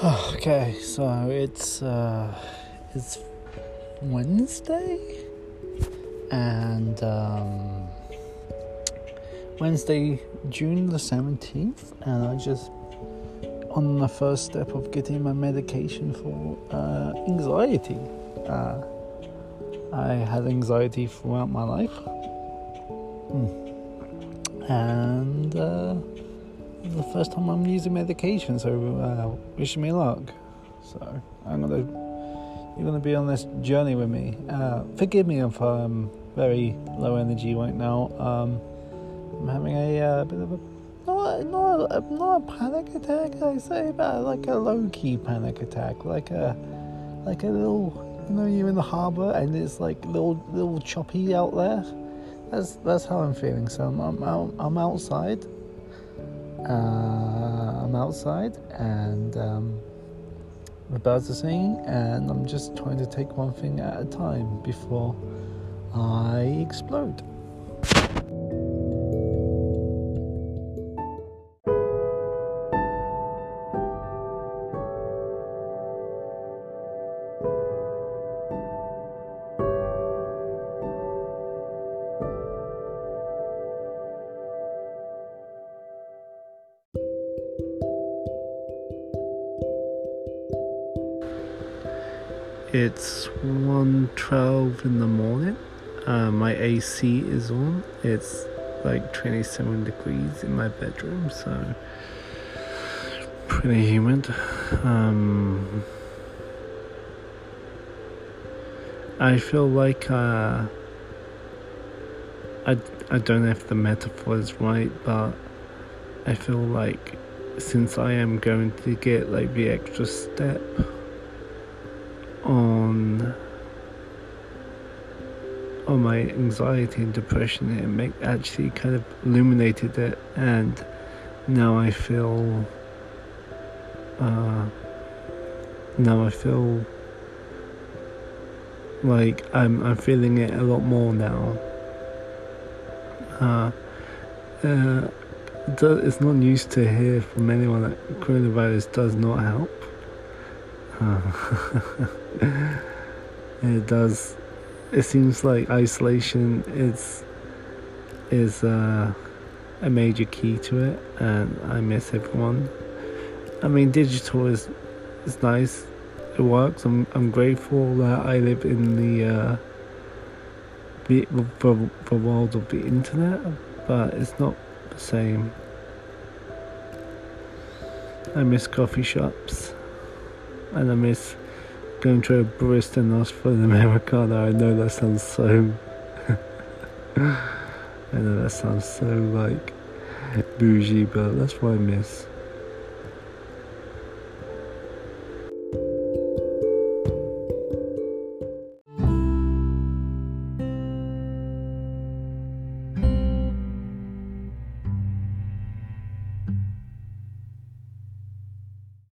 it's uh, it's Wednesday, and um, Wednesday, June the seventeenth, and I just on the first step of getting my medication for uh, anxiety. Uh, I had anxiety throughout my life, mm. and uh, the first time I'm using medication. So uh, wish me luck. So I'm gonna you're gonna be on this journey with me. Uh, forgive me if I'm very low energy right now. Um, I'm having a uh, bit of a not not not a panic attack. I say, but like a low key panic attack, like a like a little. You know, you're in the harbour and it's like little little choppy out there. That's that's how I'm feeling. So I'm I'm, I'm outside. Uh, I'm outside and. Um, the birds are singing, and I'm just trying to take one thing at a time before I explode. It's 1.12 in the morning. Uh, my AC is on. It's like 27 degrees in my bedroom, so pretty humid. Um, I feel like uh, I, I don't know if the metaphor is right, but I feel like since I am going to get like the extra step on on my anxiety and depression it make, actually kind of illuminated it and now I feel uh, now I feel like I'm I'm feeling it a lot more now. Uh, uh, it's not news to hear from anyone that coronavirus does not help. It does. It seems like isolation is is uh, a major key to it, and I miss everyone. I mean, digital is is nice. It works. I'm I'm grateful that I live in the uh, the, the, the world of the internet, but it's not the same. I miss coffee shops, and I miss going to a barista and ask for an Americano. I know that sounds so. I know that sounds so like bougie, but that's what I miss.